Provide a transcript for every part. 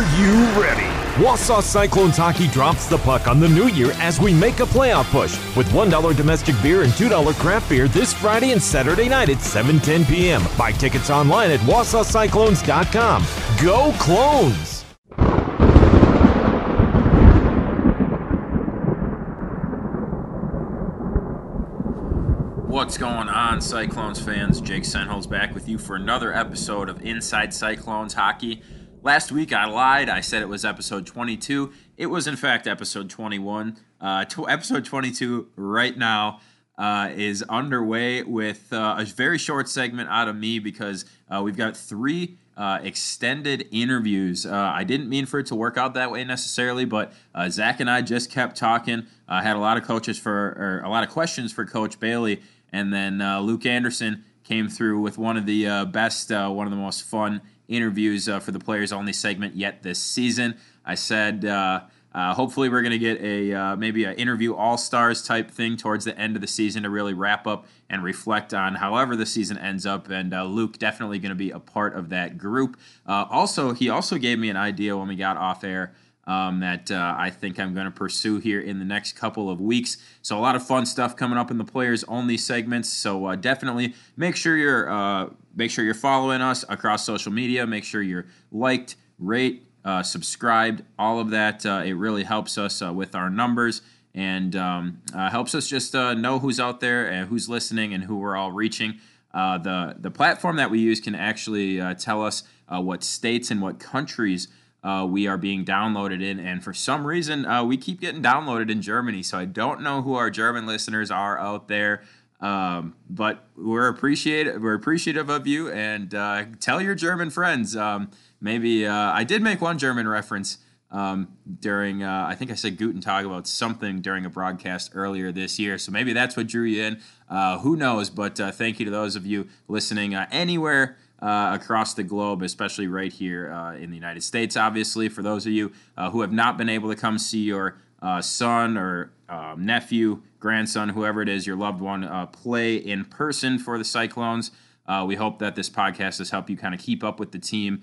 Are you ready? Wausau Cyclones hockey drops the puck on the new year as we make a playoff push with $1 domestic beer and $2 craft beer this Friday and Saturday night at 7:10 p.m. Buy tickets online at wausaucyclones.com. Go Clones! What's going on, Cyclones fans? Jake Senholz back with you for another episode of Inside Cyclones Hockey. Last week I lied. I said it was episode 22. It was, in fact, episode 21. Uh, to episode 22 right now uh, is underway with uh, a very short segment out of me because uh, we've got three uh, extended interviews. Uh, I didn't mean for it to work out that way necessarily, but uh, Zach and I just kept talking. I had a lot of coaches for, or a lot of questions for Coach Bailey, and then Luke Anderson came through with one of the best, one of the most fun interviews for the players only segment yet this season. I said, uh, hopefully, we're going to get a uh, maybe an interview all stars type thing towards the end of the season to really wrap up and reflect on however the season ends up. And uh, Luke definitely going to be a part of that group. also, he also gave me an idea when we got off air um, that uh, I think I'm going to pursue here in the next couple of weeks. So a lot of fun stuff coming up in the players only segments. So uh, definitely make sure you're uh, make sure you're following us across social media. Make sure you're liked, rate, uh, subscribed, all of that. Uh, it really helps us uh, with our numbers and um, helps us just know who's out there and who's listening and who we're all reaching. the the platform that we use can actually tell us what states and what countries uh, we are being downloaded in. And for some reason, uh, we keep getting downloaded in Germany. So I don't know who our German listeners are out there. Um, but we're appreciative. We're appreciative of you, and uh, tell your German friends. Um, maybe uh, I did make one German reference um, during. Uh, I think I said Guten Tag about something during a broadcast earlier this year. So maybe that's what drew you in. Uh, who knows? But thank you to those of you listening anywhere uh, across the globe, especially right here uh, in the United States. Obviously, for those of you uh, who have not been able to come see your uh, son or um, nephew, grandson, whoever it is, your loved one, uh, play in person for the Cyclones, uh, we hope that this podcast has helped you kind of keep up with the team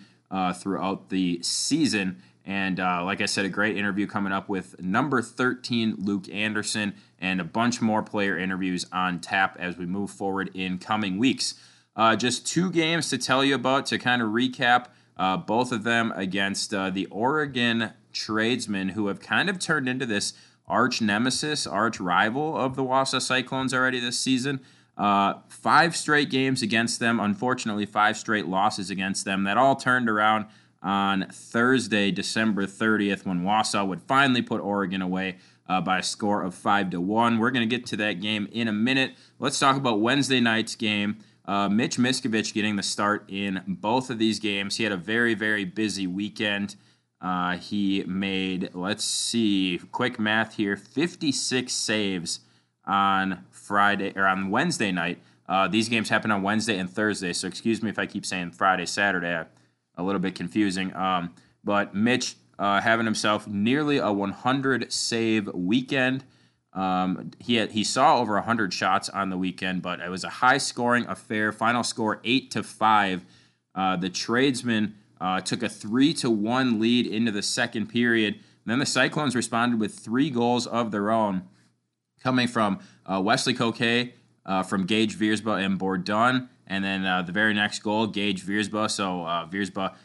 throughout the season. And like I said, a great interview coming up with number 13, Luke Anderson, and a bunch more player interviews on tap as we move forward in coming weeks. Uh, just two games to tell you about to kind of recap. Uh, both of them against uh, the Oregon tradesmen, who have kind of turned into this arch nemesis, arch rival of the Wausau Cyclones already this season. Uh, five straight games against them. Unfortunately, five straight losses against them. That all turned around on Thursday, December 30th, when Wausau would finally put Oregon away uh, by a score of five to one. We're going to get to that game in a minute. Let's talk about Wednesday night's game. Uh, Mitch Miskovich getting the start in both of these games. He had a very, very busy weekend. Uh, he made, let's see, quick math here, 56 saves on Friday or on Wednesday night. Uh, these games happen on Wednesday and Thursday, so excuse me if I keep saying Friday, Saturday. A little bit confusing. Um, but Mitch uh, having himself nearly a 100 save weekend. Um, he had, he saw over 100 shots on the weekend, but it was a high scoring affair. Final score eight to five. Uh, the tradesmen uh, took a three to one lead into the second period. Then the Cyclones responded with three goals of their own, coming from uh, Wesley Coquet, uh, from Gage Viersba and Bourdon, and then uh, the very next goal, Gage Viersba. So uh, Viersba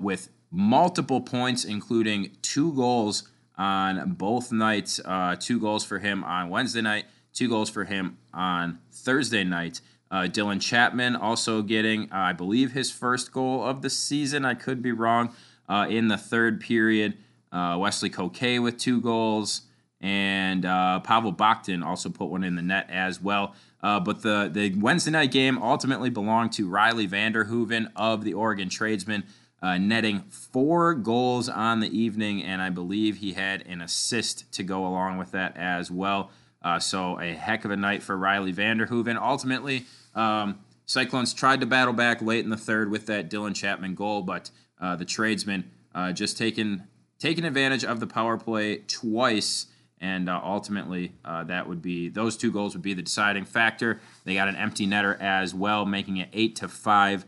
with multiple points, including two goals on both nights. Uh, two goals for him on Wednesday night, two goals for him on Thursday night. Uh, Dylan Chapman also getting, uh, I believe, his first goal of the season. I could be wrong. Uh, in the third period, uh, Wesley Coquet with two goals, and uh, Pavel Bakhtin also put one in the net as well. but the, the Wednesday night game ultimately belonged to Riley Vanderhoeven of the Oregon Tradesmen uh, netting four goals on the evening, and I believe he had an assist to go along with that as well. Uh, so a heck of a night for Riley Vanderhoeven. Ultimately, um, Cyclones tried to battle back late in the third with that Dylan Chapman goal, but uh, the tradesmen uh, just taking taking advantage of the power play twice. And uh, ultimately, uh, that would be those two goals would be the deciding factor. They got an empty netter as well, making it eight to five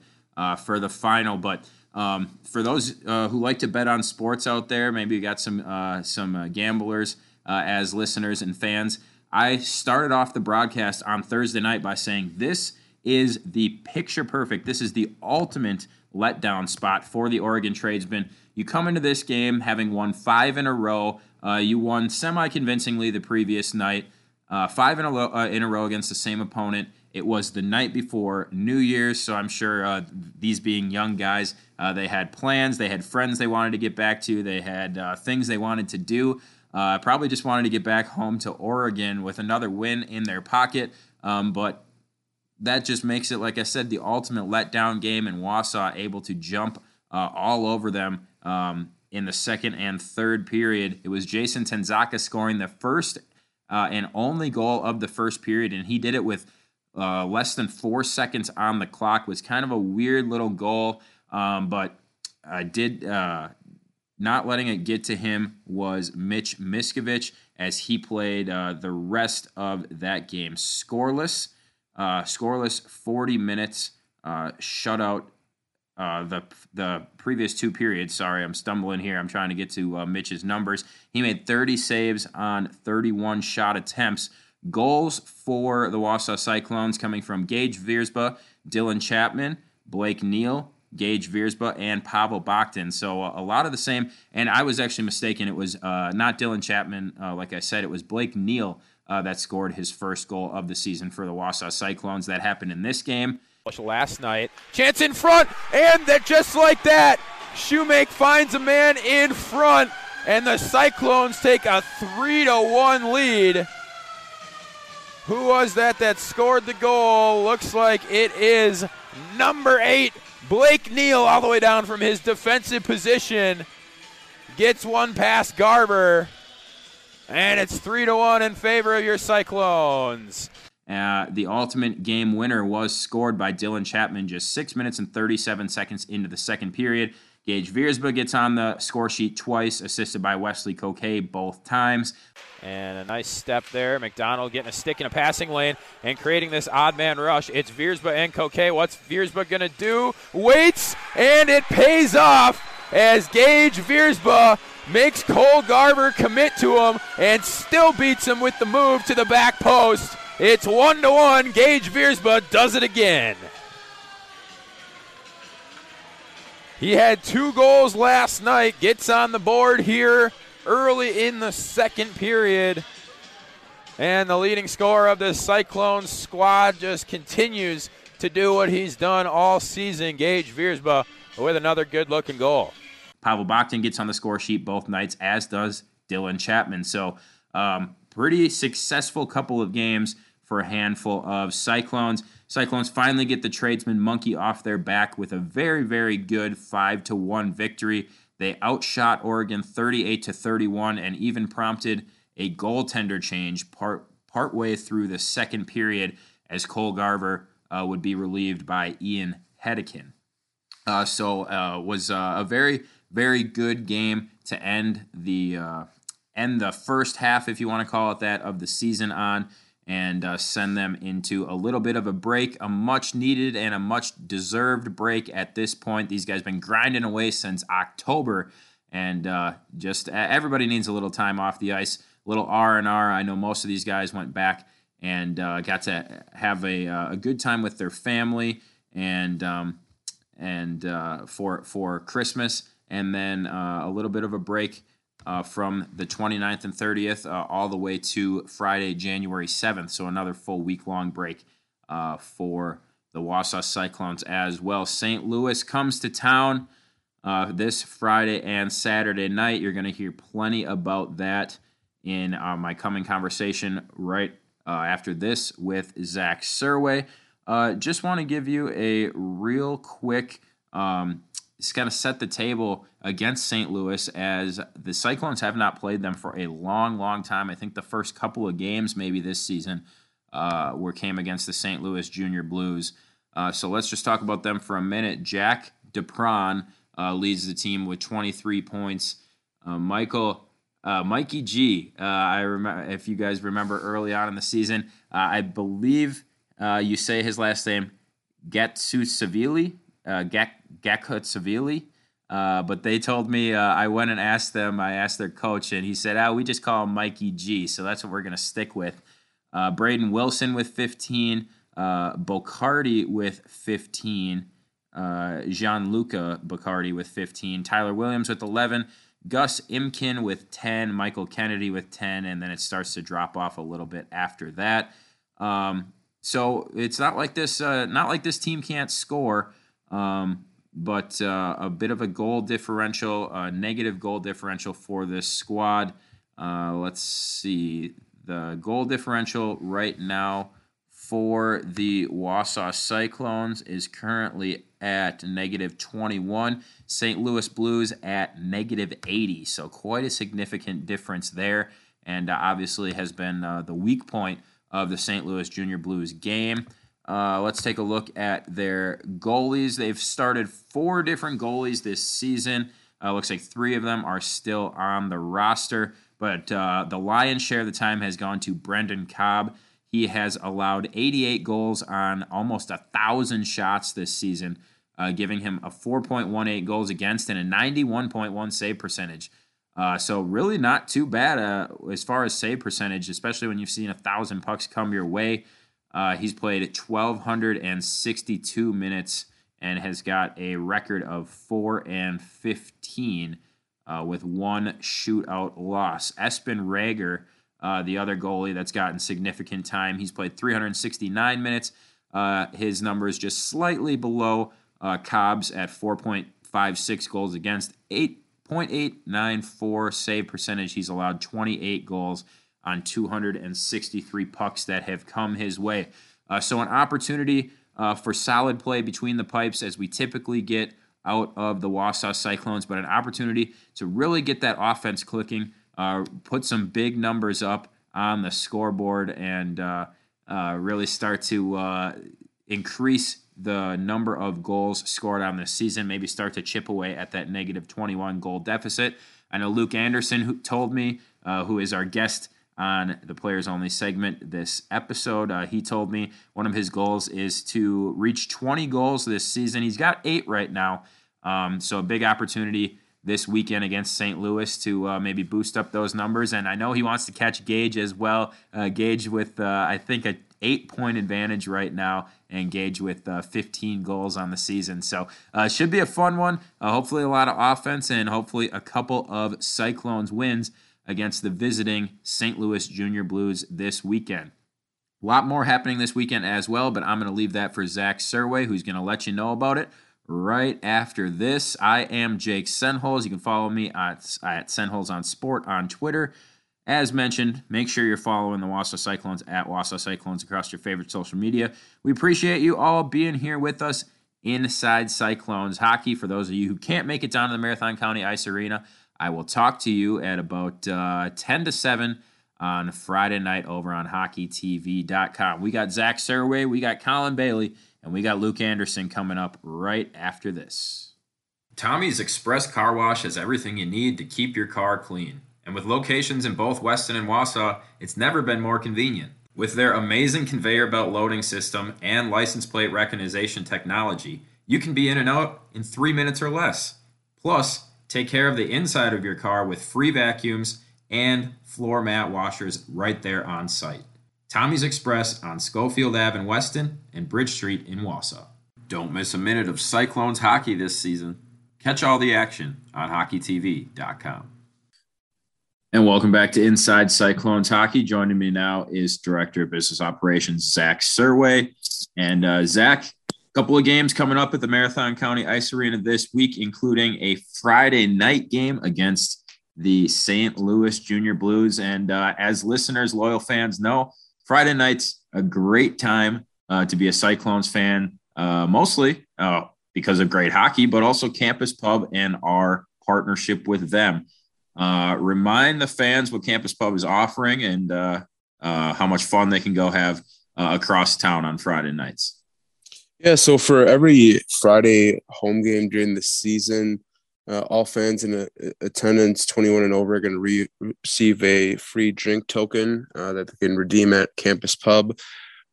for the final. But Um, for those uh, who like to bet on sports out there, maybe you got some uh, some uh, gamblers uh, as listeners and fans. I started off the broadcast on Thursday night by saying this is the picture perfect. This is the ultimate letdown spot for the Oregon tradesmen. You come into this game having won five in a row. Uh, you won semi convincingly the previous night, uh, five in a, lo- uh, in a row against the same opponent. It was the night before New Year's, so I'm sure uh, these being young guys, uh, they had plans, they had friends they wanted to get back to, they had uh, things they wanted to do. Probably just wanted to get back home to Oregon with another win in their pocket. Um, but that just makes it, like I said, the ultimate letdown game, and Wausau able to jump uh, all over them um, in the second and third period. It was Jason Tenzaka scoring the first uh, and only goal of the first period, and he did it with uh, less than four seconds on the clock. Was kind of a weird little goal, um, but I did uh, not letting it get to him was Mitch Miskovich as he played uh, the rest of that game scoreless. Uh, scoreless 40 minutes uh, shutout. Uh, the the previous two periods. Sorry, I'm stumbling here. I'm trying to get to uh, Mitch's numbers. He made 30 saves on 31 shot attempts. Goals for the Wausau Cyclones coming from Gage Viersba, Dylan Chapman, Blake Neal, Gage Viersba, and Pavel Bakhtin. So uh, a lot of the same. And I was actually mistaken. It was uh, not Dylan Chapman. Uh, like I said, it was Blake Neal uh, that scored his first goal of the season for the Wausau Cyclones. That happened in this game. Last night, chance in front, and that just like that, Shoemake finds a man in front, and the Cyclones take a three to one lead. Who was that that scored the goal? Looks like it is number eight, Blake Neal, all the way down from his defensive position. Gets one past Garber. And it's three to one in favor of your Cyclones. Uh, the ultimate game winner was scored by Dylan Chapman just six minutes and 37 seconds into the second period. Gage Viersba gets on the score sheet twice, assisted by Wesley Coquet both times. And a nice step there. McDonald getting a stick in a passing lane and creating this odd man rush. It's Viersba and Coquet. What's Viersba going to do? Waits, and it pays off as Gage Viersba makes Cole Garber commit to him and still beats him with the move to the back post. It's one to one. Gage Viersba does it again. He had two goals last night, gets on the board here early in the second period. And the leading scorer of the Cyclones squad just continues to do what he's done all season. Gage Viersba with another good looking goal. Pavel Bakhtin gets on the score sheet both nights, as does Dylan Chapman. So, um, pretty successful couple of games for a handful of Cyclones. Cyclones finally get the tradesman monkey off their back with a very, very good 5 to 1 victory. They outshot Oregon 38 to 31 and even prompted a goaltender change part partway through the second period as Cole Garber uh, would be relieved by Ian Hedekin. Uh, so uh, was uh, a very very good game to end the uh, end the first half, if you want to call it that, of the season on, and uh, send them into a little bit of a break, a much needed and a much deserved break at this point. These guys have been grinding away since October, and uh, just everybody needs a little time off the ice, a little R and R. I know most of these guys went back and uh, got to have a, uh, a good time with their family and um, and uh, for for Christmas and then uh, a little bit of a break uh, from the 29th and 30th uh, all the way to Friday, January 7th. So another full week long break uh, for the Wausau Cyclones as well. St. Louis comes to town uh, this Friday and Saturday night. You're going to hear plenty about that in uh, my coming conversation right after this with Zach Surway. just want to give you a real quick. Um, it's kind of set the table against St. Louis as the Cyclones have not played them for a long, long time. I think the first couple of games, maybe this season, uh, were came against the St. Louis Junior Blues. Uh, so let's just talk about them for a minute. Jack Dupron uh, leads the team with 23 points. Uh, Michael uh, Mikey G. Uh, I remember if you guys remember early on in the season, I believe you say his last name Getsusavili uh, Gak uh, but they told me uh, I went and asked them. I asked their coach, and he said, "Ah, we just call him Mikey G." So that's what we're gonna stick with. Uh, Braden Wilson with 15, uh, Bocardi with 15, uh, Gianluca Bocardi with 15, Tyler Williams with 11, Gus Imkin with 10, Michael Kennedy with 10, and then it starts to drop off a little bit after that. Um, so it's not like this. Uh, not like this team can't score. Um, but uh, a bit of a goal differential, a negative goal differential for this squad. Uh, let's see. The goal differential right now for the Wausau Cyclones is currently at negative 21. St. Louis Blues at negative 80. So quite a significant difference there. And uh, obviously has been uh, the weak point of the St. Louis Junior Blues game. Uh, let's take a look at their goalies. They've started four different goalies this season. Uh, looks like three of them are still on the roster, but uh, the lion's share of the time has gone to Brendan Cobb. He has allowed 88 goals on almost a thousand shots this season, uh, giving him a 4.18 goals against and a 91.1 save percentage. Uh, so really not too bad uh, as far as save percentage, especially when you've seen a thousand pucks come your way. Uh, he's played 1,262 minutes and has got a record of 4 and 15 uh, with one shootout loss. Espen Rager, uh, the other goalie that's gotten significant time, he's played 369 minutes. Uh, his number is just slightly below uh, Cobb's at 4.56 goals against, 8.894 save percentage. He's allowed 28 goals on 263 pucks that have come his way. Uh, so, an opportunity uh, for solid play between the pipes as we typically get out of the Wausau Cyclones, but an opportunity to really get that offense clicking, uh, put some big numbers up on the scoreboard, and uh, uh, really start to uh, increase the number of goals scored on this season, maybe start to chip away at that negative 21 goal deficit. I know Luke Anderson who told me, who is our guest on the players only segment this episode. Uh, he told me one of his goals is to reach 20 goals this season. He's got eight right now. Um, so a big opportunity this weekend against St. Louis to uh, maybe boost up those numbers. And I know he wants to catch Gage as well. Uh, Gage with, uh, I think, a eight point advantage right now and Gage with uh, 15 goals on the season. So uh, should be a fun one. Uh, hopefully, a lot of offense and hopefully a couple of Cyclones wins against the visiting St. Louis Junior Blues this weekend. A lot more happening this weekend as well, but I'm going to leave that for Zach Surway, who's going to let you know about it right after this. I am Jake Senholz. You can follow me at, at Senholz on Sport on Twitter. As mentioned, make sure you're following the Wausau Cyclones at Wausau Cyclones across your favorite social media. We appreciate you all being here with us inside Cyclones hockey. For those of you who can't make it down to the Marathon County Ice Arena, I will talk to you at about uh, 10 to 7 on Friday night over on hockeytv.com. We got Zach Surway, we got Colin Bailey, and we got Luke Anderson coming up right after this. Tommy's Express Car Wash has everything you need to keep your car clean. And with locations in both Weston and Wausau, it's never been more convenient. With their amazing conveyor belt loading system and license plate recognition technology, you can be in and out in three minutes or less. Plus, Take care of the inside of your car with free vacuums and floor mat washers right there on site. Tommy's Express on Schofield Ave in Weston and Bridge Street in Wausau. Don't miss a minute of Cyclones hockey this season. Catch all the action on hockeytv.com. And welcome back to Inside Cyclones Hockey. Joining me now is Director of Business Operations, Zach Surway. And uh, Zach, couple of games coming up at the Marathon County Ice Arena this week, including a Friday night game against the St. Louis Junior Blues. And uh, as listeners, loyal fans know, Friday night's a great time uh, to be a Cyclones fan, uh, mostly uh, because of great hockey, but also Campus Pub and our partnership with them. Uh, remind the fans what Campus Pub is offering and uh, how much fun they can go have across town on Friday nights. Yeah, so for every Friday home game during the season, uh, all fans in attendance 21 and over are going to re- receive a free drink token uh, that they can redeem at Campus Pub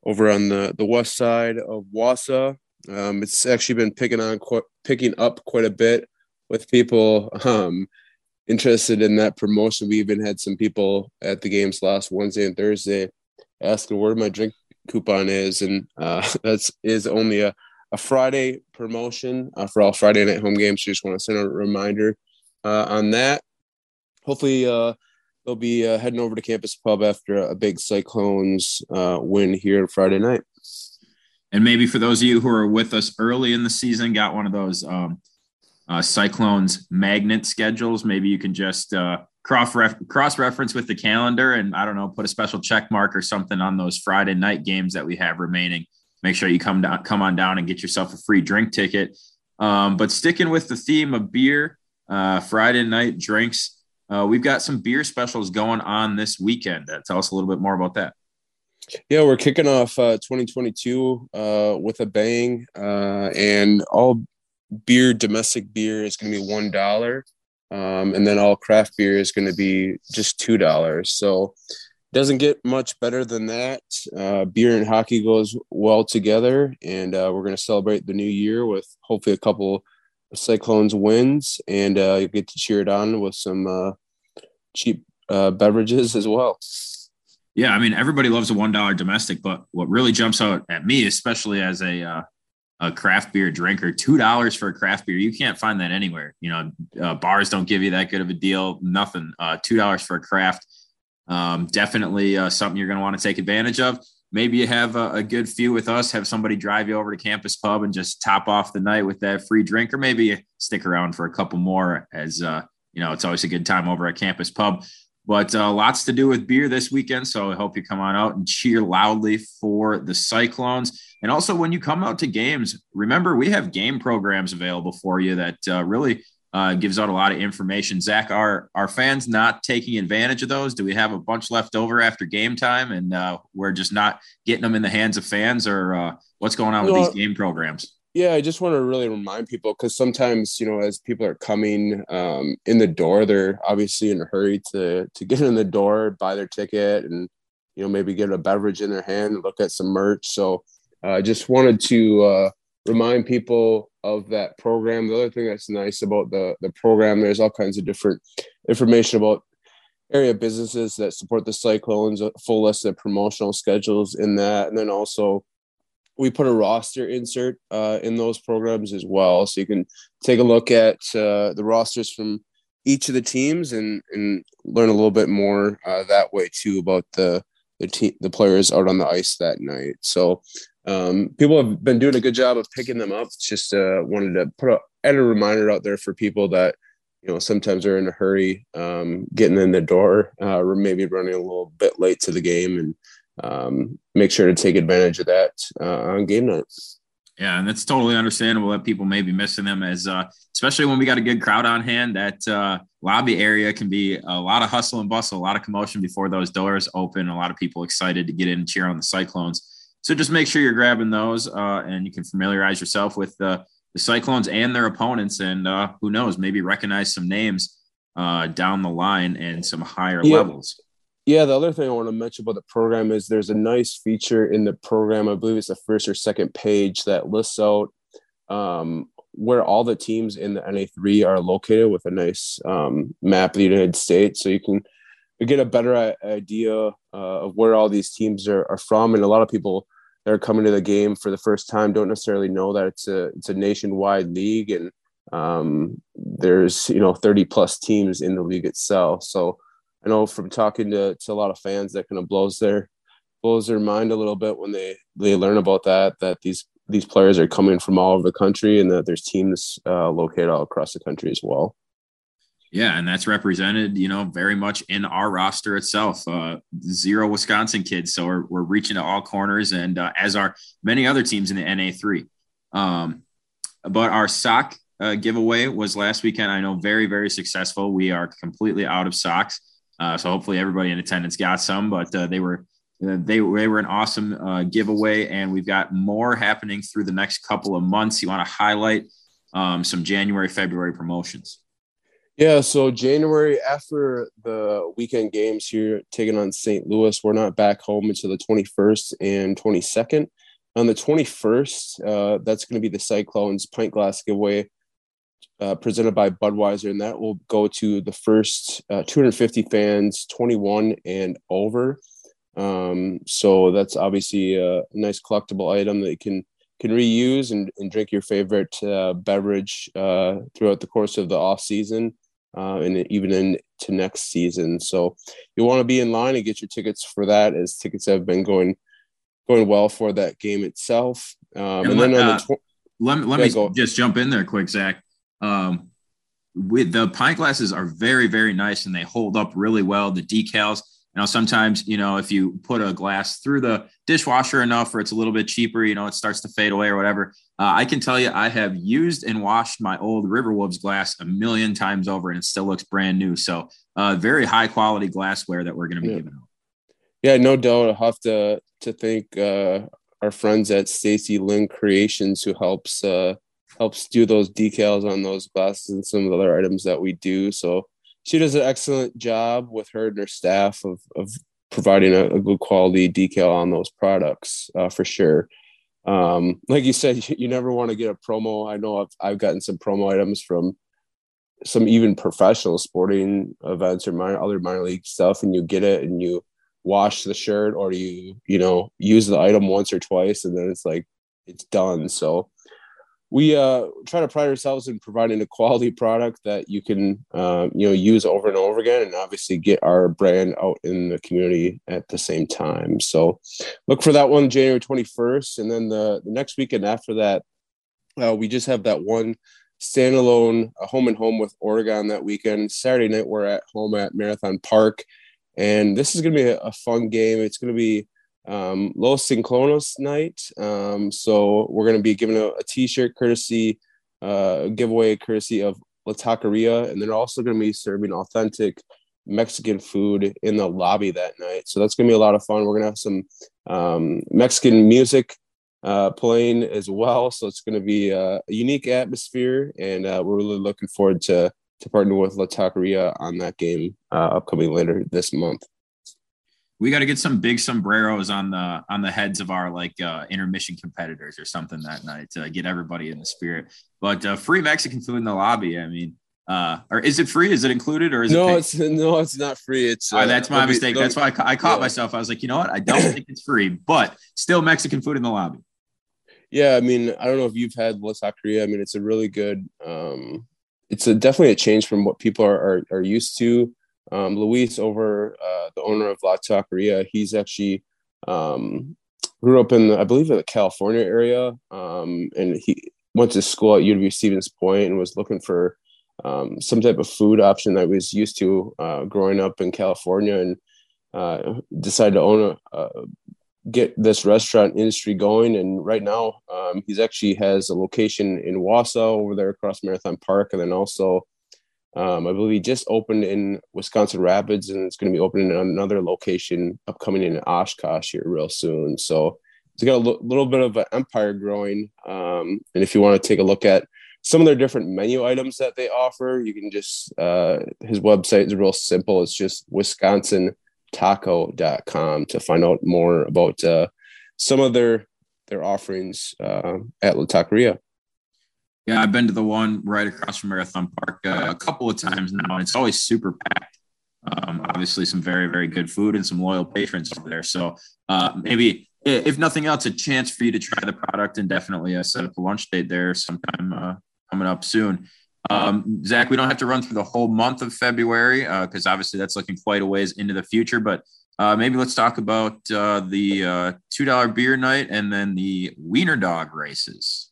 over on the, the west side of Wausau. Um, it's actually been picking on picking up quite a bit with people um, interested in that promotion. We even had some people at the games last Wednesday and Thursday asking where my drink coupon is, and uh, that's is only a, a Friday promotion uh, for all Friday night home games. So just want to send a reminder uh, on that. Hopefully, uh, they'll be uh, heading over to Campus Pub after a big Cyclones uh, win here Friday night. And maybe for those of you who are with us early in the season, got one of those um, Cyclones magnet schedules. Maybe you can just cross cross reference with the calendar, and I don't know, put a special check mark or something on those Friday night games that we have remaining. Make sure you come down, come on down, and get yourself a free drink ticket. Um, but sticking with the theme of beer, uh, Friday night drinks. Uh, we've got some beer specials going on this weekend. Uh, tell us a little bit more about that. Yeah, we're kicking off uh, 2022 uh, with a bang, uh, and all beer, domestic beer, is going to be one dollar, um, and then all craft beer is going to be just two dollars. So, doesn't get much better than that. Uh, beer and hockey goes well together, and uh, we're going to celebrate the new year with hopefully a couple Cyclones wins, and uh, you get to cheer it on with some uh, cheap uh, beverages as well. Yeah, I mean everybody loves a one dollar domestic, but what really jumps out at me, especially as a uh, a craft beer drinker, two dollars for a craft beer, you can't find that anywhere. You know, uh, bars don't give you that good of a deal. Nothing. Uh, two dollars for a craft, um, definitely uh, something you're going to want to take advantage of maybe you have a, a, good few with us, have somebody drive you over to Campus Pub and just top off the night with that free drink, or maybe stick around for a couple more as, uh, you know, it's always a good time over at Campus Pub. But uh, lots to do with beer this weekend. So I hope you come on out and cheer loudly for the Cyclones. And also, when you come out to games, remember we have game programs available for you that uh, really uh, gives out a lot of information. Zach, are our fans not taking advantage of those? Do we have a bunch left over after game time, and uh, we're just not getting them in the hands of fans, or uh, what's going on with these game programs? Yeah, I just want to really remind people because sometimes you know, as people are coming um, in the door, they're obviously in a hurry to to get in the door, buy their ticket, and you know maybe get a beverage in their hand, and look at some merch. So uh, I just wanted to uh, remind people of that program. The other thing that's nice about the the program, there's all kinds of different information about area businesses that support the Cyclones, a full list of promotional schedules in that, and then also we put a roster insert uh, in those programs as well, so you can take a look at uh, the rosters from each of the teams and and learn a little bit more uh, that way too about the the team the players out on the ice that night. So um, people have been doing a good job of picking them up. Just uh, wanted to put a, add a reminder out there for people that you know sometimes they're in a hurry um, getting in the door uh, maybe running a little bit late to the game and um, make sure to take advantage of that uh, on game night. Yeah, and that's totally understandable that people may be missing them as uh, especially when we got a good crowd on hand. That uh, lobby area can be a lot of hustle and bustle, a lot of commotion before those doors open. A lot of people excited to get in and cheer on the Cyclones. So just make sure you're grabbing those, uh, and you can familiarize yourself with the, the Cyclones and their opponents, and uh, who knows, maybe recognize some names uh, down the line and some higher yeah. levels. Yeah, the other thing I want to mention about the program is there's a nice feature in the program. I believe it's the first or second page that lists out um, where all the teams in the NA3 are located with a nice um, map of the United States. So you can get a better idea uh, of where all these teams are, are from. And a lot of people that are coming to the game for the first time don't necessarily know that it's a it's a nationwide league and um, there's you know 30 plus teams in the league itself. So I know from talking to, to a lot of fans that kind of blows their blows their mind a little bit when they they learn about that that these these players are coming from all over the country and that there's teams uh, located all across the country as well. Yeah, and that's represented, you know, very much in our roster itself. Uh, zero Wisconsin kids, so we're, we're reaching to all corners, and uh, as are many other teams in the NA3. Um, but our sock uh, giveaway was last weekend. I know very very successful. We are completely out of socks, uh, so hopefully everybody in attendance got some. But uh, they were uh, they, they were an awesome giveaway, and we've got more happening through the next couple of months. You want to highlight um, some January February promotions? Yeah, so January after the weekend games here taking on St. Louis, we're not back home until the 21st and 22nd. On the 21st, uh, that's going to be the Cyclones pint glass giveaway uh, presented by Budweiser, and that will go to the first uh, 250 fans, 21 and over. Um, so that's obviously a nice collectible item that you can can reuse and, and drink your favorite uh, beverage uh, throughout the course of the off season uh, and even into next season. So you want to be in line and get your tickets for that, as tickets have been going going well for that game itself. Um, and, and, then let, on the uh, tw- let, let yeah, me go. just jump in there quick, Zach. Um, with the pint glasses are very very nice and they hold up really well. The decals. You know, sometimes you know if you put a glass through the dishwasher enough, or it's a little bit cheaper, you know, it starts to fade away or whatever. Uh, I can tell you, I have used and washed my old River Wolves glass a million times over, and it still looks brand new. So, uh, very high quality glassware that we're going to be yeah. giving out. Yeah, no doubt. I'll have to to thank uh, our friends at Stacy Lynn Creations who helps uh, helps do those decals on those glasses and some of the other items that we do. So she does an excellent job with her and her staff of, of providing a, a good quality decal on those products uh, for sure. Um, like you said, you, you never want to get a promo. I know I've, I've gotten some promo items from some even professional sporting events or minor, other minor league stuff, and you get it and you wash the shirt or you you know use the item once or twice and then it's like it's done. So we uh, try to pride ourselves in providing a quality product that you can uh, you know use over and over again and obviously get our brand out in the community at the same time. So look for that one january 21st and then the, the next weekend after that uh, we just have that one standalone home and home with oregon that weekend. Saturday night we're at home at marathon park and this is going to be a, a fun game. It's going to be um, Los Ciclones night. Um, so we're going to be giving a a t-shirt courtesy, uh, giveaway courtesy of La Taqueria, and they're also going to be serving authentic Mexican food in the lobby that night. So that's going to be a lot of fun. We're going to have some um, Mexican music uh, playing as well. So it's going to be a, a unique atmosphere, and uh, we're really looking forward to to partner with La Taqueria on that game uh, upcoming later this month we got to get some big sombreros on the on the heads of our like uh, intermission competitors or something that night to get everybody in the spirit. But uh, free Mexican food in the lobby. I mean, uh, or is it free? Is it included or is no, it? it's no, it's not free. It's uh, that's my mistake. That's why I, ca- I caught yeah. myself. I was like, you know what? I don't think it's free, but still Mexican food in the lobby. Yeah, I mean, I don't know if you've had La Taqueria. I mean, it's a really good. Um, it's a definitely a change from what people are, are, are used to um, Luis over uh, the owner of La Taqueria, he's actually um, grew up in, the, I believe, in the California area, um, and he went to school at UW Stevens Point and was looking for um, some type of food option that was used to uh, growing up in California, and uh, decided to own a, get this restaurant industry going. And right now, um, he's actually has a location in Wausau over there across Marathon Park, and then also um, I believe he just opened in Wisconsin Rapids, and it's going to be opening in another location upcoming in Oshkosh here real soon. So he's got a l- little bit of an empire growing. Um, and if you want to take a look at some of their different menu items that they offer, you can just uh, his website is real simple. It's just wisconsintaco.com to find out more about uh, some of their their offerings uh, at La Taqueria. Yeah, I've been to the one right across from Marathon Park uh, a couple of times now, and it's always super packed. Um, obviously, some very, very good food and some loyal patrons over there. So uh, maybe, if nothing else, a chance for you to try the product and definitely uh, set up a lunch date there sometime uh, coming up soon. Um, Zach, we don't have to run through the whole month of February because uh, obviously that's looking quite a ways into the future. But uh, maybe let's talk about the two dollar beer night and then the wiener dog races.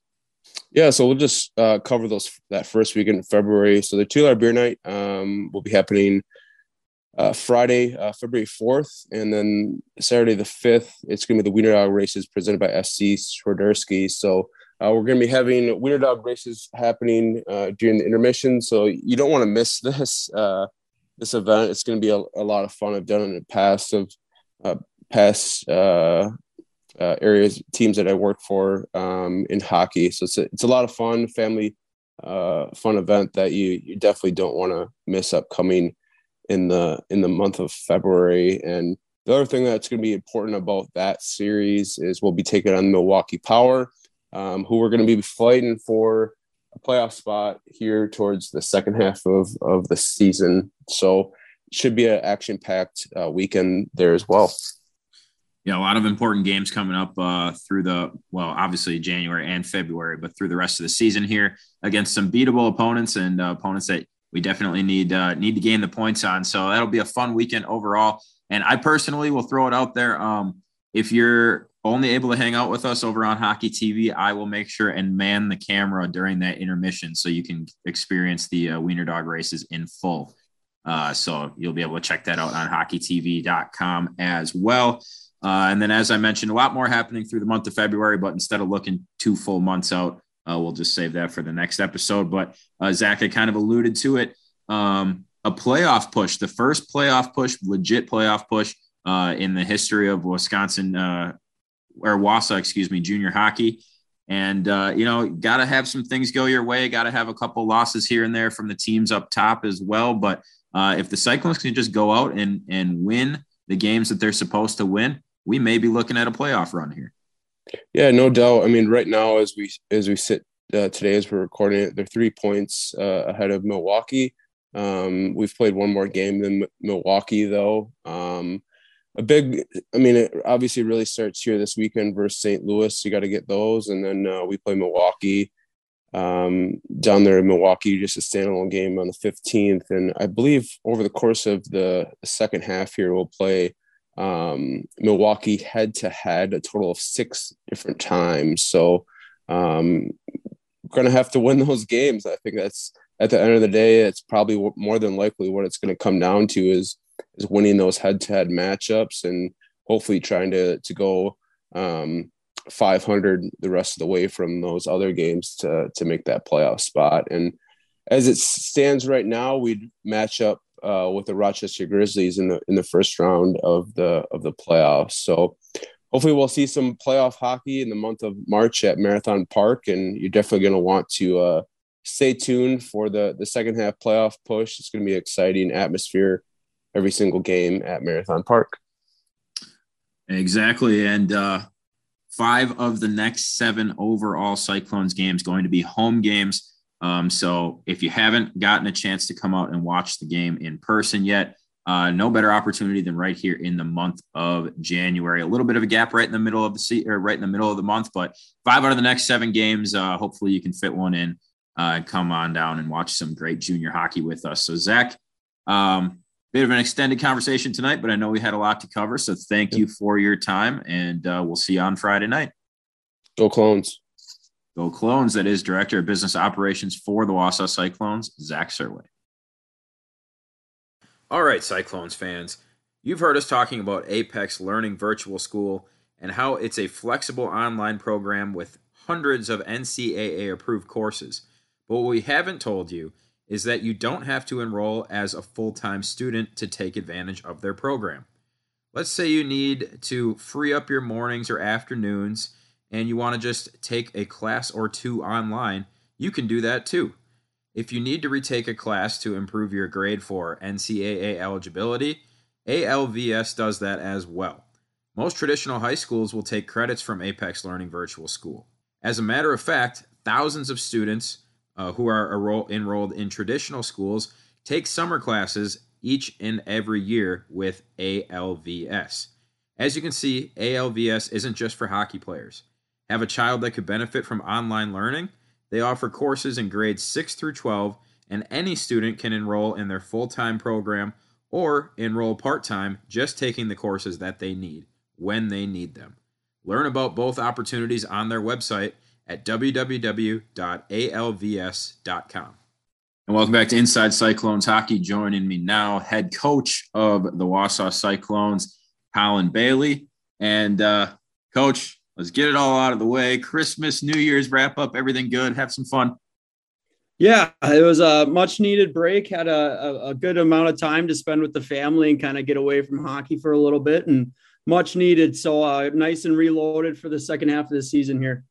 Yeah, so we'll just uh, cover those that first weekend in February. So the two dollar beer night um, will be happening uh, Friday, uh, February fourth, and then Saturday the fifth. It's going to be the Wiener Dog races presented by SC Swiderski. So uh, we're going to be having Wiener Dog races happening uh, during the intermission. So you don't want to miss this uh, this event. It's going to be a, a, lot of fun. I've done it in the past of past uh, areas teams that I work for um, in hockey. So it's a, it's a lot of fun, family uh, fun event that you you definitely don't want to miss upcoming in the in the month of February. And the other thing that's going to be important about that series is we'll be taking on Milwaukee Power, um, who we're going to be fighting for a playoff spot here towards the second half of, of the season. So should be an action packed uh, weekend there as well. Yeah, a lot of important games coming up uh, through the well, obviously January and February, but through the rest of the season here against some beatable opponents and uh, opponents that we definitely need uh, need to gain the points on. So that'll be a fun weekend overall. And I personally will throw it out there. Um, if you're only able to hang out with us over on Hockey TV, I will make sure and man the camera during that intermission so you can experience the uh, Wiener Dog races in full. Uh, so you'll be able to check that out on hockeytv.com as well. Uh, and then, as I mentioned, a lot more happening through the month of February, but instead of looking two full months out, uh, we'll just save that for the next episode. But uh, Zach, I kind of alluded to it. Um, a playoff push, the first playoff push, legit playoff push uh, in the history of Wisconsin uh, or Wausau, excuse me, junior hockey. And, uh, you know, got to have some things go your way. Got to have a couple losses here and there from the teams up top as well. But if the Cyclones can just go out and, and win the games that they're supposed to win, we may be looking at a playoff run here. Yeah, no doubt. I mean, right now, as we as we sit uh, today, as we're recording it, they're three points uh, ahead of Milwaukee. Um, we've played one more game than Milwaukee, though. Um, a big, I mean, it obviously really starts here this weekend versus St. Louis. You got to get those, and then uh, we play Milwaukee um, down there in Milwaukee, just a standalone game on the 15th. And I believe over the course of the second half here, we'll play um, Milwaukee head to head a total of six different times. So um, going to have to win those games. I think that's at the end of the day, it's probably more than likely what it's going to come down to is is winning those head to head matchups and hopefully trying to to go um, 500 the rest of the way from those other games to to make that playoff spot. And as it stands right now, we'd match up uh, with the Rochester Grizzlies in the in the first round of the of the playoffs. So hopefully we'll see some playoff hockey in the month of March at Marathon Park, and you're definitely going to want to uh, stay tuned for the the second half playoff push. It's going to be exciting atmosphere every single game at Marathon Park. Exactly, and uh, five of the next seven overall Cyclones games going to be home games. Um, so if you haven't gotten a chance to come out and watch the game in person yet, uh, no better opportunity than right here in the month of January. A little bit of a gap right in the middle of the seat or right in the middle of the month, but five out of the next seven games. Uh, hopefully, you can fit one in uh, and come on down and watch some great junior hockey with us. So, Zach, um, bit of an extended conversation tonight, but I know we had a lot to cover. So, thank you for your time, and uh, we'll see you on Friday night. Go Clones. Go Clones, that is Director of Business Operations for the Wausau Cyclones, Zach Serway. All right, Cyclones fans, you've heard us talking about Apex Learning Virtual School and how it's a flexible online program with hundreds of NCAA approved courses. But what we haven't told you is that you don't have to enroll as a full time student to take advantage of their program. Let's say you need to free up your mornings or afternoons and you want to just take a class or two online, you can do that too. If you need to retake a class to improve your grade for NCAA eligibility, ALVS does that as well. Most traditional high schools will take credits from Apex Learning Virtual School. As a matter of fact, thousands of students uh, who are enrolled in traditional schools take summer classes each and every year with ALVS. As you can see, ALVS isn't just for hockey players. Have a child that could benefit from online learning? They offer courses in grades 6 through 12, and any student can enroll in their full time program or enroll part time, just taking the courses that they need when they need them. Learn about both opportunities on their website at www.alvs.com. And welcome back to Inside Cyclones Hockey. Joining me now, head coach of the Wausau Cyclones, Colin Bailey. And uh, coach, Let's get it all out of the way. Christmas, New Year's, wrap up everything good, have some fun. Yeah, it was a much needed break. Had a, a, good amount of time to spend with the family and kind of get away from hockey for a little bit, and much needed. So uh, nice and reloaded for the second half of the season here.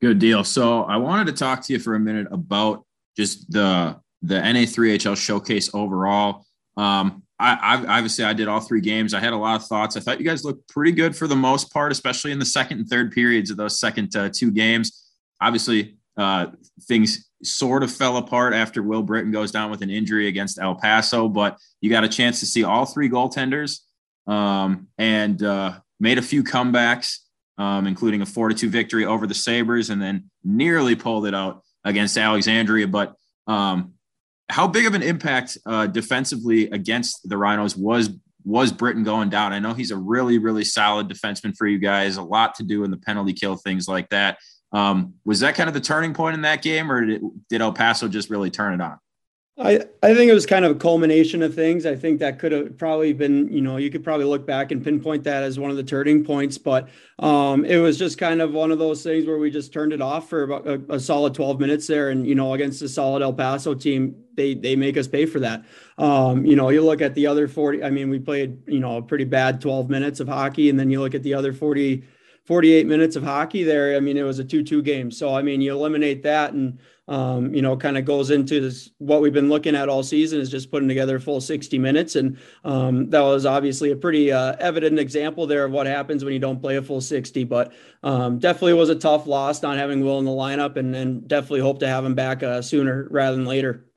Good deal. So I wanted to talk to you for a minute about just the the NA3HL showcase overall. Um, I, I, obviously I did all three games. I had a lot of thoughts. I thought you guys looked pretty good for the most part, especially in the second and third periods of those second uh, two games. Obviously, uh, things sort of fell apart after Will Britton goes down with an injury against El Paso, but you got a chance to see all three goaltenders um, and uh, made a few comebacks, um, including a four to two victory over the Sabres, and then nearly pulled it out against Alexandria. But um, how big of an impact uh, defensively against the Rhinos was was Britton going down? I know he's a really really solid defenseman for you guys. A lot to do in the penalty kill things like that. Um, was that kind of the turning point in that game, or did, did El Paso just really turn it on? I, I think it was kind of a culmination of things. I think that could have probably been, you know, you could probably look back and pinpoint that as one of the turning points, but um, it was just kind of one of those things where we just turned it off for about a, a, solid 12 minutes there. And, you know, against a solid El Paso team, they, they make us pay for that. Um, you know, you look at the other 40, I mean, we played, you know, a pretty bad 12 minutes of hockey. And then you look at the other 40, 48 minutes of hockey there. I mean, it was a 2 2 game. So, I mean, you eliminate that and, um, you know, kind of goes into this, what we've been looking at all season is just putting together full 60 minutes. And um, that was obviously a pretty uh, evident example there of what happens when you don't play a full 60. But um, definitely was a tough loss not having Will in the lineup and, and definitely hope to have him back uh, sooner rather than later.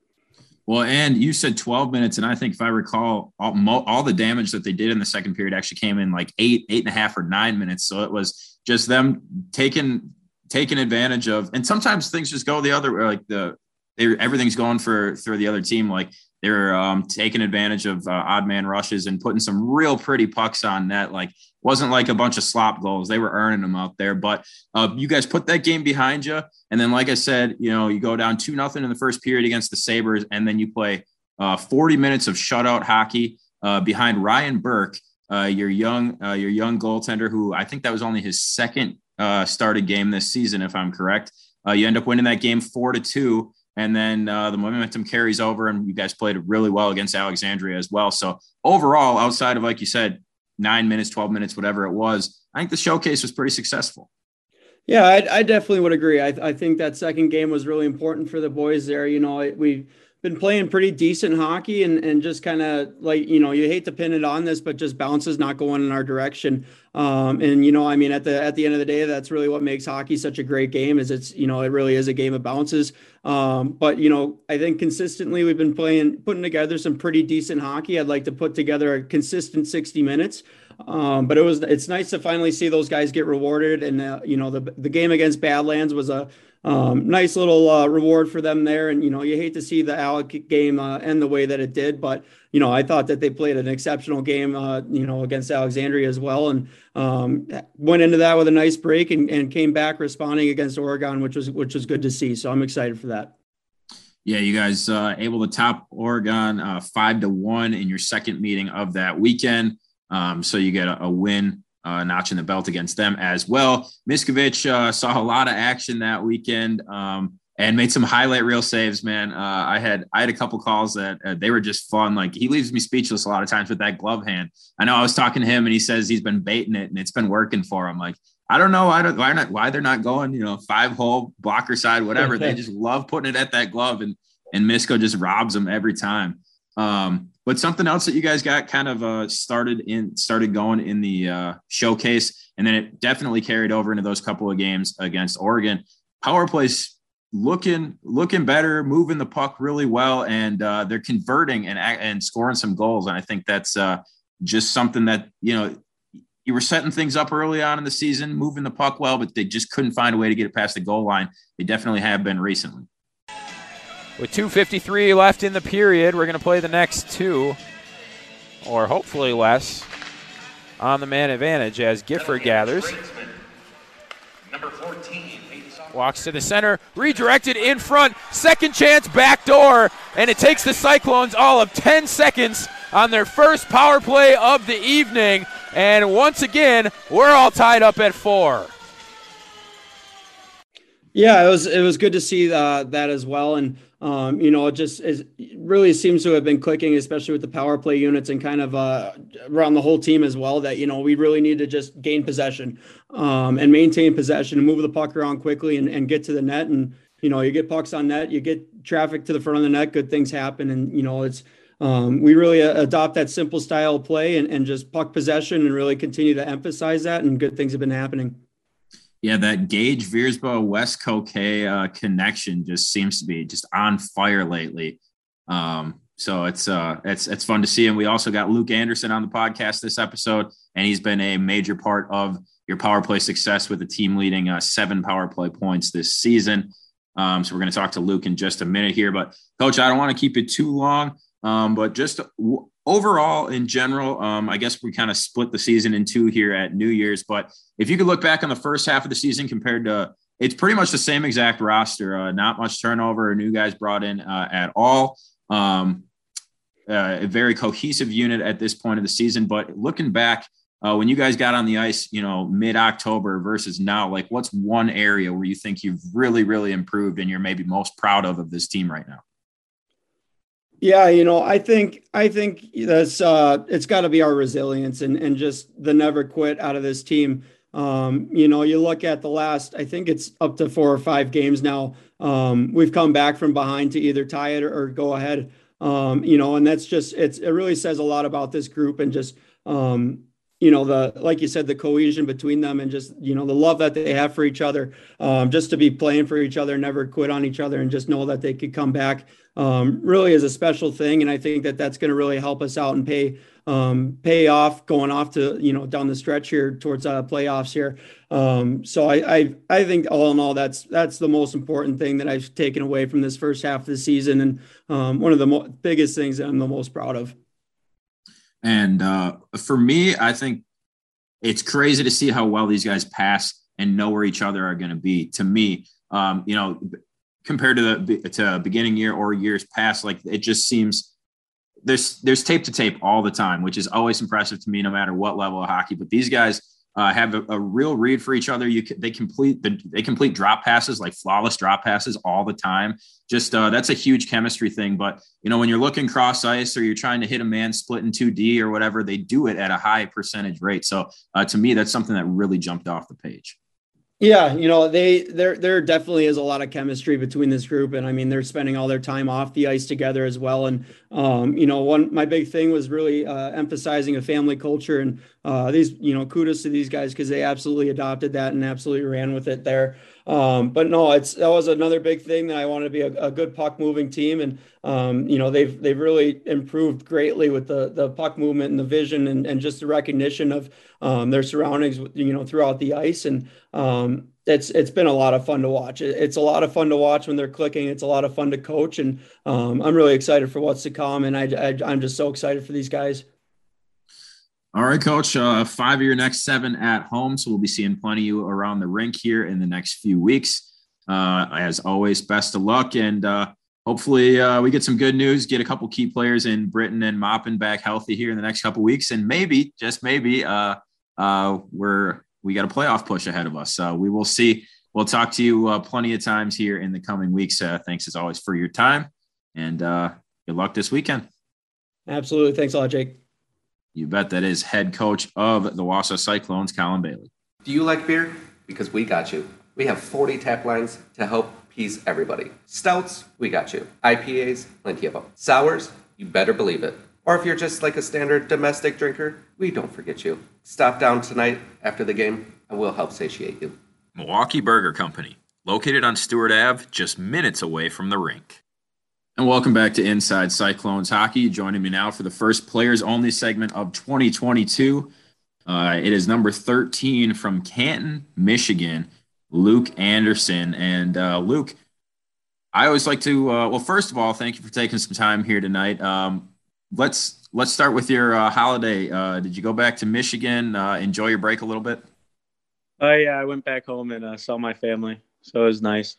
Well, and you said 12 minutes, and I think if I recall, all, all, the damage that they did in the second period actually came in like eight, eight and a half, or nine minutes. So it was just them taking taking advantage of, and sometimes things just go the other way. Like the everything's going for for the other team. Like they're um, taking advantage of uh, odd man rushes and putting some real pretty pucks on net. Like wasn't like a bunch of slop goals. They were earning them out there. But uh, you guys put that game behind you, and then like I said, you know you go down two nothing in the first period against the Sabres, and then you play uh, 40 minutes of shutout hockey uh, behind Ryan Burke. Uh, your young, uh, your young goaltender, who I think that was only his second uh, started game this season, if I'm correct. You end up winning that game four to two, and then uh, the momentum carries over, and you guys played really well against Alexandria as well. So overall, outside of like you said, nine minutes, twelve minutes, whatever it was, I think the showcase was pretty successful. Yeah, I, I definitely would agree. I, I think that second game was really important for the boys there. You know, we been playing pretty decent hockey and, and just kind of like, you know, you hate to pin it on this, but just bounces not going in our direction. Um, and, you know, I mean, at the, at the end of the day, that's really what makes hockey such a great game is it's, you know, it really is a game of bounces. Um, but, you know, I think consistently we've been playing, putting together some pretty decent hockey. I'd like to put together a consistent 60 minutes. Um, but it was, it's nice to finally see those guys get rewarded. And, uh, you know, the, the game against Badlands was a, um, nice little uh, reward for them there. And, you know, you hate to see the Alec game uh, end the way that it did, but, you know, I thought that they played an exceptional game, uh, you know, against Alexandria as well. And um, went into that with a nice break and, and came back responding against Oregon, which was, which was good to see. So I'm excited for that. Yeah, you guys uh, able to top Oregon uh, five to one in your second meeting of that weekend. Um, so you get a, a win uh, notching the belt against them as well. Miskovich uh, saw a lot of action that weekend um, and made some highlight reel saves. Man, uh, I had I had a couple calls that uh, they were just fun. Like he leaves me speechless a lot of times with that glove hand. I know I was talking to him and he says he's been baiting it and it's been working for him. Like I don't know why, why not why they're not going you know five hole blocker side whatever. they just love putting it at that glove and and Misko just robs them every time. Um, but something else that you guys got kind of uh, started in started going in the uh, showcase, and then it definitely carried over into those couple of games against Oregon. Power plays looking looking better, moving the puck really well, and uh, they're converting and and scoring some goals. And I think that's uh, just something that you know you were setting things up early on in the season, moving the puck well, but they just couldn't find a way to get it past the goal line. They definitely have been recently. With 2.53 left in the period, we're going to play the next two, or hopefully less, on the man advantage as Gifford gathers. Number 14. Walks to the center, redirected in front, second chance, back door, and it takes the Cyclones all of 10 seconds on their first power play of the evening. And once again, we're all tied up at four. Yeah, it was it was good to see uh, that as well, and um, you know, it just is, really seems to have been clicking, especially with the power play units and kind of uh, around the whole team as well. That you know we really need to just gain possession um, and maintain possession and move the puck around quickly and, and get to the net. And you know, you get pucks on net, you get traffic to the front of the net, good things happen. And you know, it's um, we really adopt that simple style of play and, and just puck possession and really continue to emphasize that. And good things have been happening. Yeah, that Gage Veersbo West Coquet uh, connection just seems to be just on fire lately. Um, so it's uh, it's it's fun to see. And we also got Luke Anderson on the podcast this episode, and he's been a major part of your power play success with the team leading uh, seven power play points this season. Um, so we're going to talk to Luke in just a minute here. But coach, I don't want to keep it too long. Um, but just overall, in general, um, I guess we kind of split the season in two here at New Year's. But if you could look back on the first half of the season compared to, it's pretty much the same exact roster. Uh, not much turnover, or new guys brought in uh, at all. Um, uh, a very cohesive unit at this point of the season. But looking back, uh, when you guys got on the ice, you know, mid October versus now, like what's one area where you think you've really, really improved and you're maybe most proud of of this team right now? Yeah, you know, I think I think that's uh, it's got to be our resilience and and just the never quit out of this team. Um, you know, you look at the last, I think it's up to four or five games now. Um, we've come back from behind to either tie it or, or go ahead. Um, you know, and that's just it's it really says a lot about this group and just um, you know the like you said the cohesion between them and just you know the love that they have for each other um, just to be playing for each other never quit on each other and just know that they could come back um, really is a special thing and i think that that's going to really help us out and pay um, pay off going off to you know down the stretch here towards uh, playoffs here. Um, so I, I i think all in all that's that's the most important thing that i've taken away from this first half of the season and um, one of the mo- biggest things that i'm the most proud of and uh, for me, I think it's crazy to see how well these guys pass and know where each other are going to be. To me, um, you know, compared to the to beginning year or years past, like it just seems there's there's tape to tape all the time, which is always impressive to me, no matter what level of hockey. But these guys uh, have a, a, real read for each other. You they complete the, they complete drop passes like flawless drop passes all the time. Just uh, that's a huge chemistry thing. But you know when you're looking cross ice or you're trying to hit a man split in two D or whatever, they do it at a high percentage rate. So uh, to me, that's something that really jumped off the page. Yeah, you know, they there there definitely is a lot of chemistry between this group and I mean they're spending all their time off the ice together as well and um, you know, one my big thing was really uh, emphasizing a family culture and uh, these, you know, kudos to these guys cuz they absolutely adopted that and absolutely ran with it there. Um, but no, it's that was another big thing that I wanted to be a, a good puck moving team, and um, you know they've they've really improved greatly with the the puck movement and the vision and, and just the recognition of um, their surroundings, you know, throughout the ice, and um, it's it's been a lot of fun to watch. It's a lot of fun to watch when they're clicking. It's a lot of fun to coach, and um, I'm really excited for what's to come, and I, I I'm just so excited for these guys. All right, coach. Uh, five of your next seven at home. So we'll be seeing plenty of you around the rink here in the next few weeks. Uh, as always, best of luck. And uh, hopefully uh, we get some good news, get a couple key players in Britton and Moppin back healthy here in the next couple weeks. And maybe, just maybe, uh, uh, we're, we got a playoff push ahead of us. So we will see. We'll talk to you plenty of times here in the coming weeks. thanks as always for your time and good luck this weekend. Absolutely. Thanks a lot, Jake. You bet that is head coach of the Wausau Cyclones, Colin Bailey. Do you like beer? Because we got you. We have 40 tap lines to help please everybody. Stouts, we got you. IPAs, plenty of them. Sours, you better believe it. Or if you're just like a standard domestic drinker, we don't forget you. Stop down tonight after the game, and we'll help satiate you. Milwaukee Burger Company, located on Stewart Ave, just minutes away from the rink. And welcome back to Inside Cyclones Hockey. Joining me now for the first players only segment of 2022. Uh, it is number 13 from Canton, Michigan, Luke Anderson. And uh, Luke, I always like to, uh, well, first of all, thank you for taking some time here tonight. Um, let's let's start with your uh, holiday. Uh, did you go back to Michigan, uh, enjoy your break a little bit? Oh, yeah, I went back home and saw my family. So it was nice.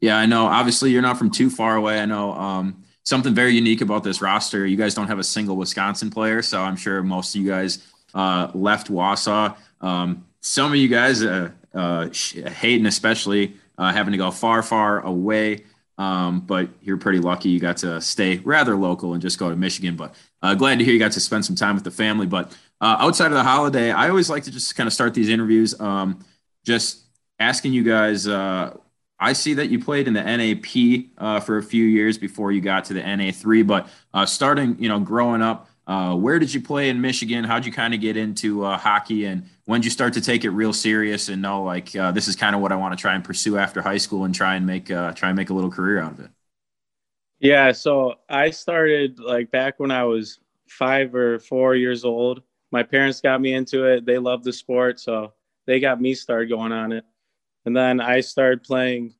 Yeah, I know. Obviously, you're not from too far away. I know um, something very unique about this roster. You guys don't have a single Wisconsin player, so I'm sure most of you guys uh, left Wausau. Um, some of you guys, uh, uh, Hayden especially, uh, having to go far, far away. Um, but you're pretty lucky you got to stay rather local and just go to Michigan. But uh, glad to hear you got to spend some time with the family. But uh, outside of the holiday, I always like to just kind of start these interviews um, just asking you guys I see that you played in the NAP uh, for a few years before you got to the NA3. But uh, starting, you know, growing up, uh, where did you play in Michigan? How'd you kind of get into uh, hockey, and when did you start to take it real serious and know like uh, this is kind of what I want to try and pursue after high school and try and make uh, try and make a little career out of it? Yeah, so I started like back when I was five or four years old. My parents got me into it. They love the sport, so they got me started going on it. And then I started playing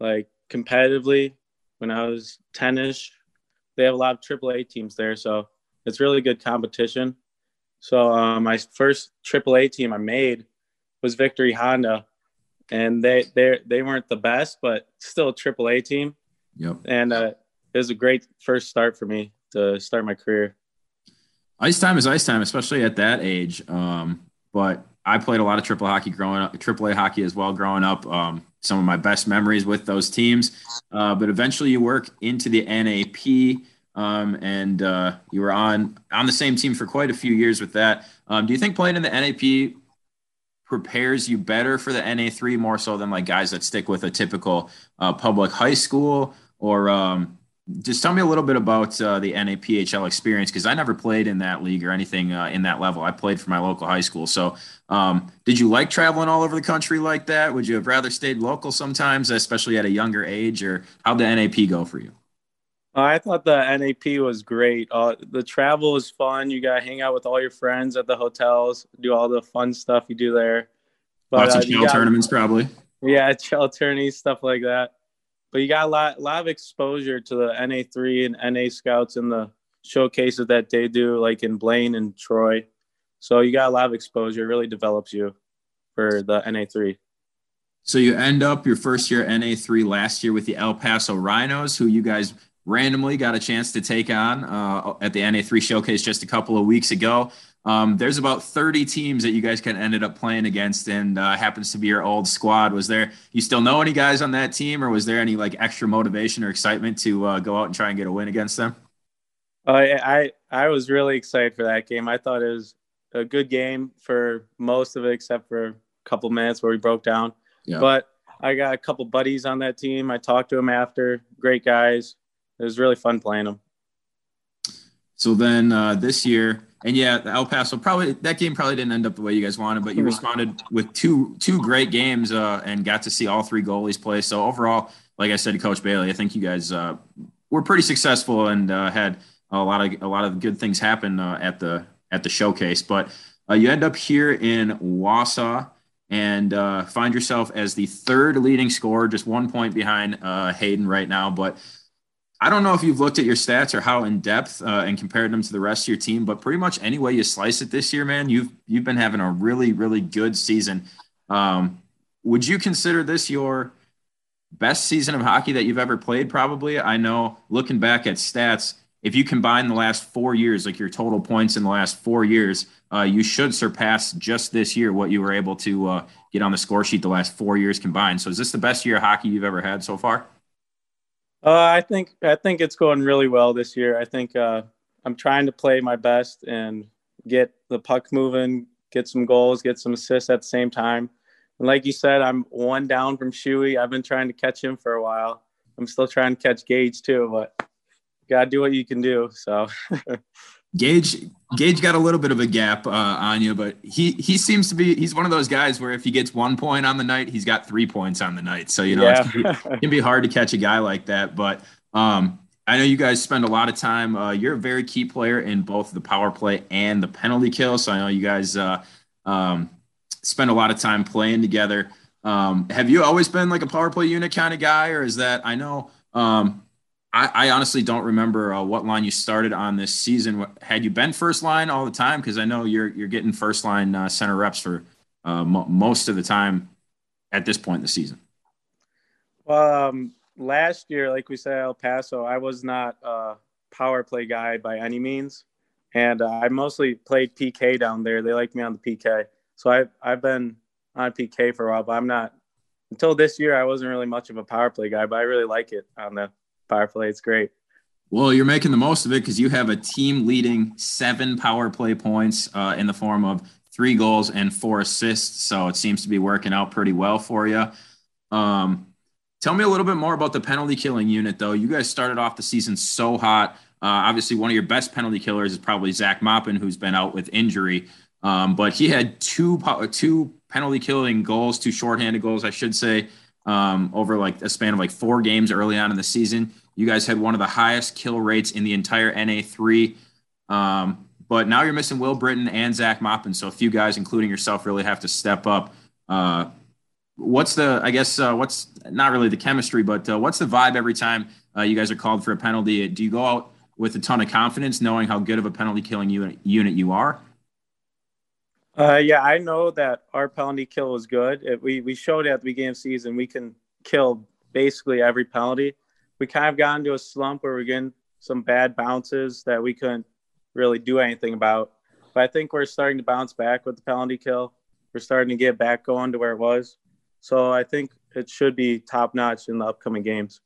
like competitively when I was 10 ish. They have a lot of AAA teams there, so it's really good competition. So um, my first AAA team I made was Victory Honda, and they they they weren't the best, but still a AAA team. Yep. And uh, it was a great first start for me to start my career. Ice time is ice time, especially at that age. Um, but I played a lot of triple hockey growing up, triple A hockey as well growing up. Um, some of my best memories with those teams. Uh, but eventually, you work into the NAP, um, and uh, you were on on the same team for quite a few years with that. Um, do you think playing in the NAP prepares you better for the NA3 more so than like guys that stick with a typical uh, public high school or um, just tell me a little bit about uh, the NAPHL experience because I never played in that league or anything uh, in that level. I played for my local high school. So, um, did you like traveling all over the country like that? Would you have rather stayed local sometimes, especially at a younger age, or how'd the NAP go for you? I thought the NAP was great. Uh, the travel was fun. You got to hang out with all your friends at the hotels, do all the fun stuff you do there. But, Lots of uh, tournaments, probably. Yeah, shell tourneys, stuff like that but you got a lot, a lot of exposure to the NA3 and NA scouts in the showcases that they do, like in Blaine and Troy. So you got a lot of exposure. It really develops you for the NA3. So you end up your first year NA3 last year with the El Paso Rhinos, who you guys randomly got a chance to take on uh, at the NA3 showcase just a couple of weeks ago. Um, there's about 30 teams that you guys kind of ended up playing against, and uh, happens to be your old squad. Was there you still know any guys on that team, or was there any like extra motivation or excitement to uh, go out and try and get a win against them? Uh, I I was really excited for that game. I thought it was a good game for most of it, except for a couple minutes where we broke down. Yeah. But I got a couple buddies on that team. I talked to them after. Great guys. It was really fun playing them. So then uh, this year and yeah, the El Paso probably that game probably didn't end up the way you guys wanted, but you responded with two two great games uh, and got to see all three goalies play. So overall, like I said to Coach Bailey, I think you guys uh, were pretty successful and uh, had a lot of a lot of good things happen uh, at the at the showcase. But uh, you end up here in Wausau and uh, find yourself as the third leading scorer, just one point behind Hayden right now, but I don't know if you've looked at your stats or how in depth uh, and compared them to the rest of your team, but pretty much any way you slice it this year, man, you've you've been having a really really good season. Um, would you consider this your best season of hockey that you've ever played? Probably. I know looking back at stats, if you combine the last four years, like your total points in the last four years, uh, you should surpass just this year what you were able to uh, get on the score sheet the last four years combined. So, is this the best year of hockey you've ever had so far? Uh, I think I think it's going really well this year. I think uh, I'm trying to play my best and get the puck moving, get some goals, get some assists at the same time. And like you said, I'm one down from Shuey. I've been trying to catch him for a while. I'm still trying to catch Gage too, but gotta do what you can do. So Gage Gage got a little bit of a gap uh, on you, but he he seems to be he's one of those guys where if he gets one point on the night, he's got three points on the night. So you know yeah. it, can can be hard to catch a guy like that. But um, I know you guys spend a lot of time. Uh, you're a very key player in both the power play and the penalty kill. So I know you guys uh, um, spend a lot of time playing together. Um, have you always been like a power play unit kind of guy, or is that I know um, I, I honestly don't remember uh, what line you started on this season. Had you been first line all the time? Because I know you're you're getting first line uh, center reps for uh, mo- most of the time at this point in the season. Um, last year, like we said, El Paso, I was not a power play guy by any means, and I mostly played PK down there. They like me on the PK, so I've I've been on PK for a while, but I'm not. Until this year, I wasn't really much of a power play guy, but I really like it on the power play. It's great. Well, you're making the most of it because you have a team leading seven power play points uh, in the form of three goals and four assists. So it seems to be working out pretty well for you. Um, Tell me a little bit more about the penalty killing unit, though. You guys started off the season so hot. Uh, obviously, one of your best penalty killers is probably Zach Moppin, who's been out with injury. Um, but he had two two penalty killing goals, two shorthanded goals, I should say, um, over like a span of like four games early on in the season. You guys had one of the highest kill rates in the entire NA3. Um, but now you're missing Will Britton and Zach Moppin, so a few guys, including yourself, really have to step up. Uh, what's the? I guess uh, what's not really the chemistry, but uh, what's the vibe every time uh, you guys are called for a penalty? Do you go out with a ton of confidence, knowing how good of a penalty killing unit, unit you are? Uh, yeah, I know that our penalty kill was good. It, we we showed at the beginning of season we can kill basically every penalty. We kind of got into a slump where we're getting some bad bounces that we couldn't really do anything about. But I think we're starting to bounce back with the penalty kill. We're starting to get back going to where it was. So I think it should be top notch in the upcoming games.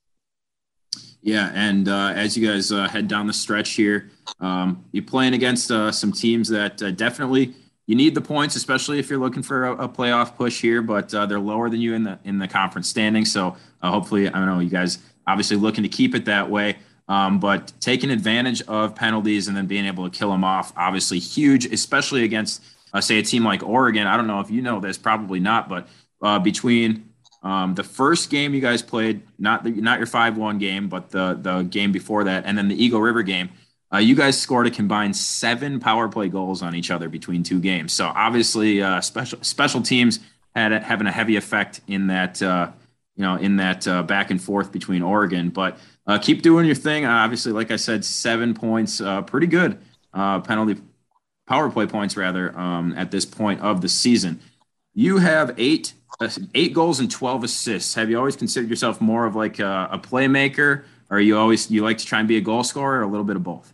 Yeah, and uh, as you guys uh, head down the stretch here, um, you're playing against uh, some teams that uh, definitely you need the points, especially if you're looking for a, a playoff push here. But uh, they're lower than you in the in the conference standing, so uh, hopefully, I don't know you guys obviously looking to keep it that way. Um, but taking advantage of penalties and then being able to kill them off, obviously huge, especially against, uh, say, a team like Oregon. I don't know if you know this, probably not, but uh, between um, the first game you guys played, not the, not your five one game, but the the game before that, and then the Eagle River game, uh, you guys scored a combined seven power play goals on each other between two games. So obviously, uh, special special teams had having a heavy effect in that uh, you know in that uh, back and forth between Oregon, but uh, keep doing your thing. Uh, obviously, like I said, seven points, pretty good penalty power play points rather um, at this point of the season. You have eight eight goals and twelve assists. Have you always considered yourself more of like a, a playmaker, or you always you like to try and be a goal scorer, or a little bit of both?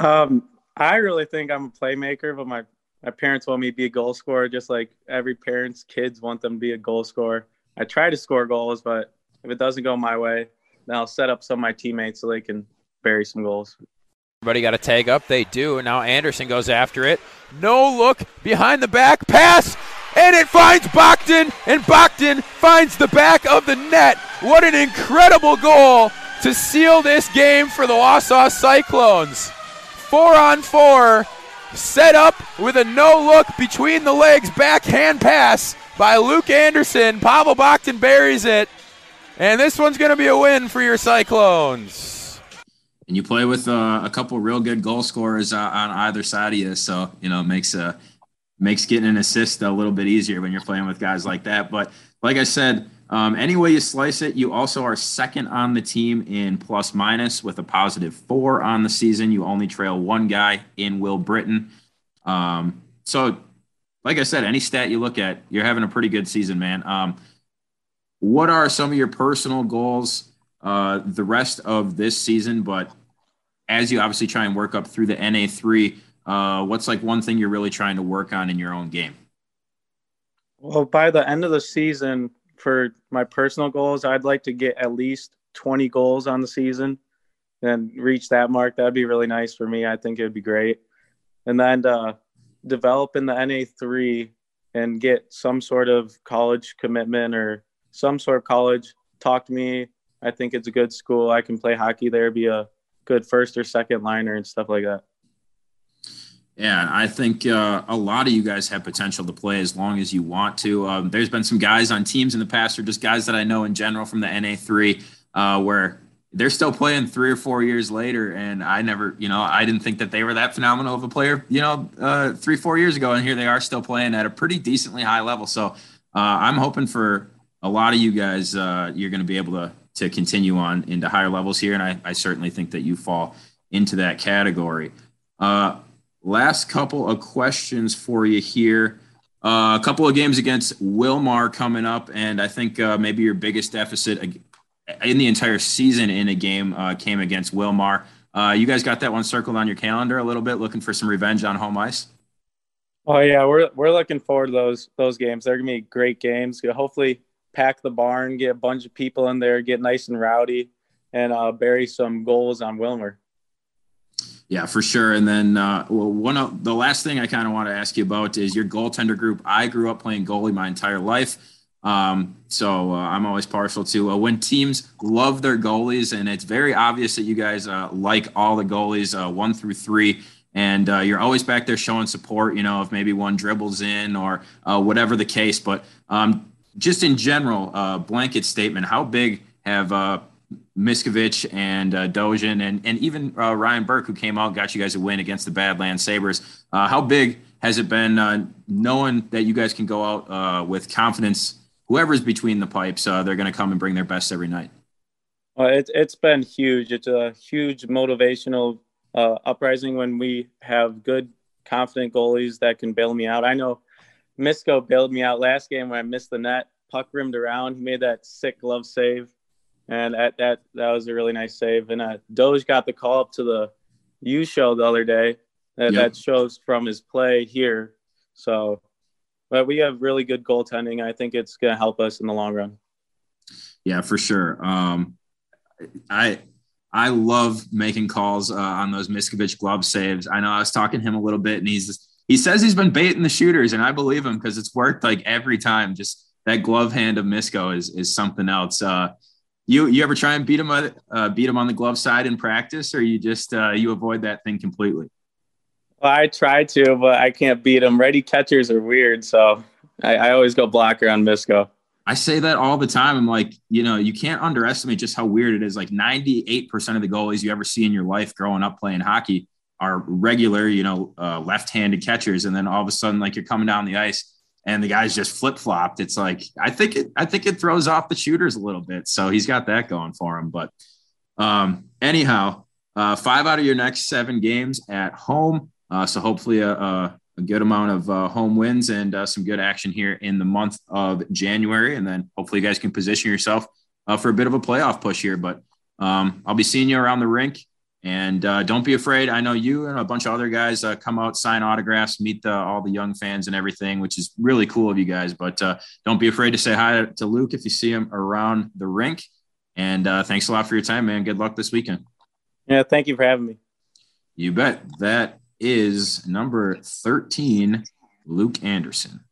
Um, I really think I'm a playmaker, but my my parents want me to be a goal scorer, just like every parent's kids want them to be a goal scorer. I try to score goals, but if it doesn't go my way, then I'll set up some of my teammates so they can bury some goals. Everybody got a tag up. They do. And Now Anderson goes after it. No look behind the back pass, and it finds Bogdan, and Bogdan finds the back of the net. What an incredible goal to seal this game for the Wausau Cyclones. Four on four, set up with a no look between the legs backhand pass by Luke Anderson. Pavel Bogdan buries it. And this one's going to be a win for your Cyclones. And you play with uh, a couple real good goal scorers uh, on either side of you, so you know makes uh, makes getting an assist a little bit easier when you're playing with guys like that. But like I said, um, any way you slice it, you also are second on the team in plus minus with a positive four on the season. You only trail one guy in Will Britton. Um, so, like I said, any stat you look at, you're having a pretty good season, man. Um, what are some of your personal goals uh, the rest of this season? But as you obviously try and work up through the NA3, uh, what's like one thing you're really trying to work on in your own game? Well, by the end of the season, for my personal goals, I'd like to get at least 20 goals on the season and reach that mark. That'd be really nice for me. I think it would be great. And then uh, develop in the NA3 and get some sort of college commitment or some sort of college, talk to me. I think it's a good school. I can play hockey there, be a good first or second liner and stuff like that. Yeah, I think uh, a lot of you guys have potential to play as long as you want to. Um, there's been some guys on teams in the past, or just guys that I know in general from the NA3, uh, where they're still playing three or four years later. And I never, you know, I didn't think that they were that phenomenal of a player, you know, uh, three, four years ago. And here they are still playing at a pretty decently high level. So uh, I'm hoping for a lot of you guys, uh, you're going to be able to to continue on into higher levels here, and I, I certainly think that you fall into that category. Uh, last couple of questions for you here. Uh, a couple of games against Willmar coming up, and I think uh, maybe your biggest deficit in the entire season in a game uh, came against Willmar. Uh, you guys got that one circled on your calendar a little bit, looking for some revenge on home ice. Oh yeah, we're we're looking forward to those those games. They're gonna be great games. Hopefully, pack the barn, get a bunch of people in there, get nice and rowdy, and uh, bury some goals on Willmar. Yeah, for sure. And then uh, well, one of the last thing I kind of want to ask you about is your goaltender group. I grew up playing goalie my entire life. Um, so uh, I'm always partial to uh, when teams love their goalies, and it's very obvious that you guys uh, like all the goalies, uh, one through three, and uh, you're always back there showing support. You know, if maybe one dribbles in or uh, whatever the case. But um, just in general, blanket statement: How big have Miskovich and uh, Dojin and and even Ryan Burke, who came out, got you guys a win against the Badlands Sabres? how big has it been knowing that you guys can go out with confidence? whoever's between the pipes, uh, they're going to come and bring their best every night. It's it's been huge. It's a huge motivational uh, uprising when we have good, confident goalies that can bail me out. I know Misko bailed me out last game when I missed the net. Puck rimmed around. He made that sick glove save, and that that that was a really nice save. And uh, Doge got the call up to the U show the other day. That, yep. that shows from his play here. So but we have really good goaltending. I think it's going to help us in the long run. Yeah, for sure. Um, I I love making calls uh, on those Miskovich glove saves. I know I was talking to him a little bit, and he's he says he's been baiting the shooters, and I believe him because it's worked like every time. Just that glove hand of Misko is is something else. Uh, you you ever try and beat him uh, beat him on the glove side in practice, or you just uh, you avoid that thing completely? Well, I try to, but I can't beat them. Ready catchers are weird, so I, I always go blocker on Misko. I say that all the time. I'm like, you know, you can't underestimate just how weird it is. Like 98% of the goalies you ever see in your life growing up playing hockey are regular, you know, uh, left-handed catchers, and then all of a sudden, like you're coming down the ice and the guy's just flip-flopped. It's like I think it, I think it throws off the shooters a little bit. So he's got that going for him. But um, anyhow, uh, five out of your next seven games at home. Uh, so hopefully a, a, a, good amount of uh, home wins and uh, some good action here in the month of January. And then hopefully you guys can position yourself uh, for a bit of a playoff push here. But um, I'll be seeing you around the rink. And uh, don't be afraid. I know you and a bunch of other guys uh, come out, sign autographs, meet the, all the young fans and everything, which is really cool of you guys. But don't be afraid to say hi to Luke if you see him around the rink. And thanks a lot for your time, man. Good luck this weekend. Yeah, thank you for having me. You bet. That is number 13, Luke Anderson.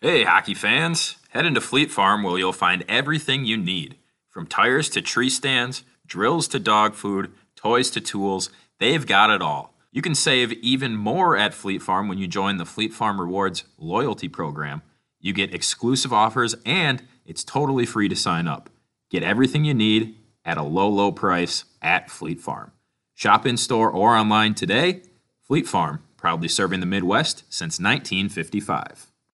Hey, hockey fans. Head into Fleet Farm where you'll find everything you need from tires to tree stands, drills to dog food, toys to tools. They've got it all. You can save even more at Fleet Farm when you join the Fleet Farm Rewards loyalty program. You get exclusive offers and it's totally free to sign up. Get everything you need at a low, low price at Fleet Farm. Shop in store or online today Fleet Farm, proudly serving the Midwest since 1955.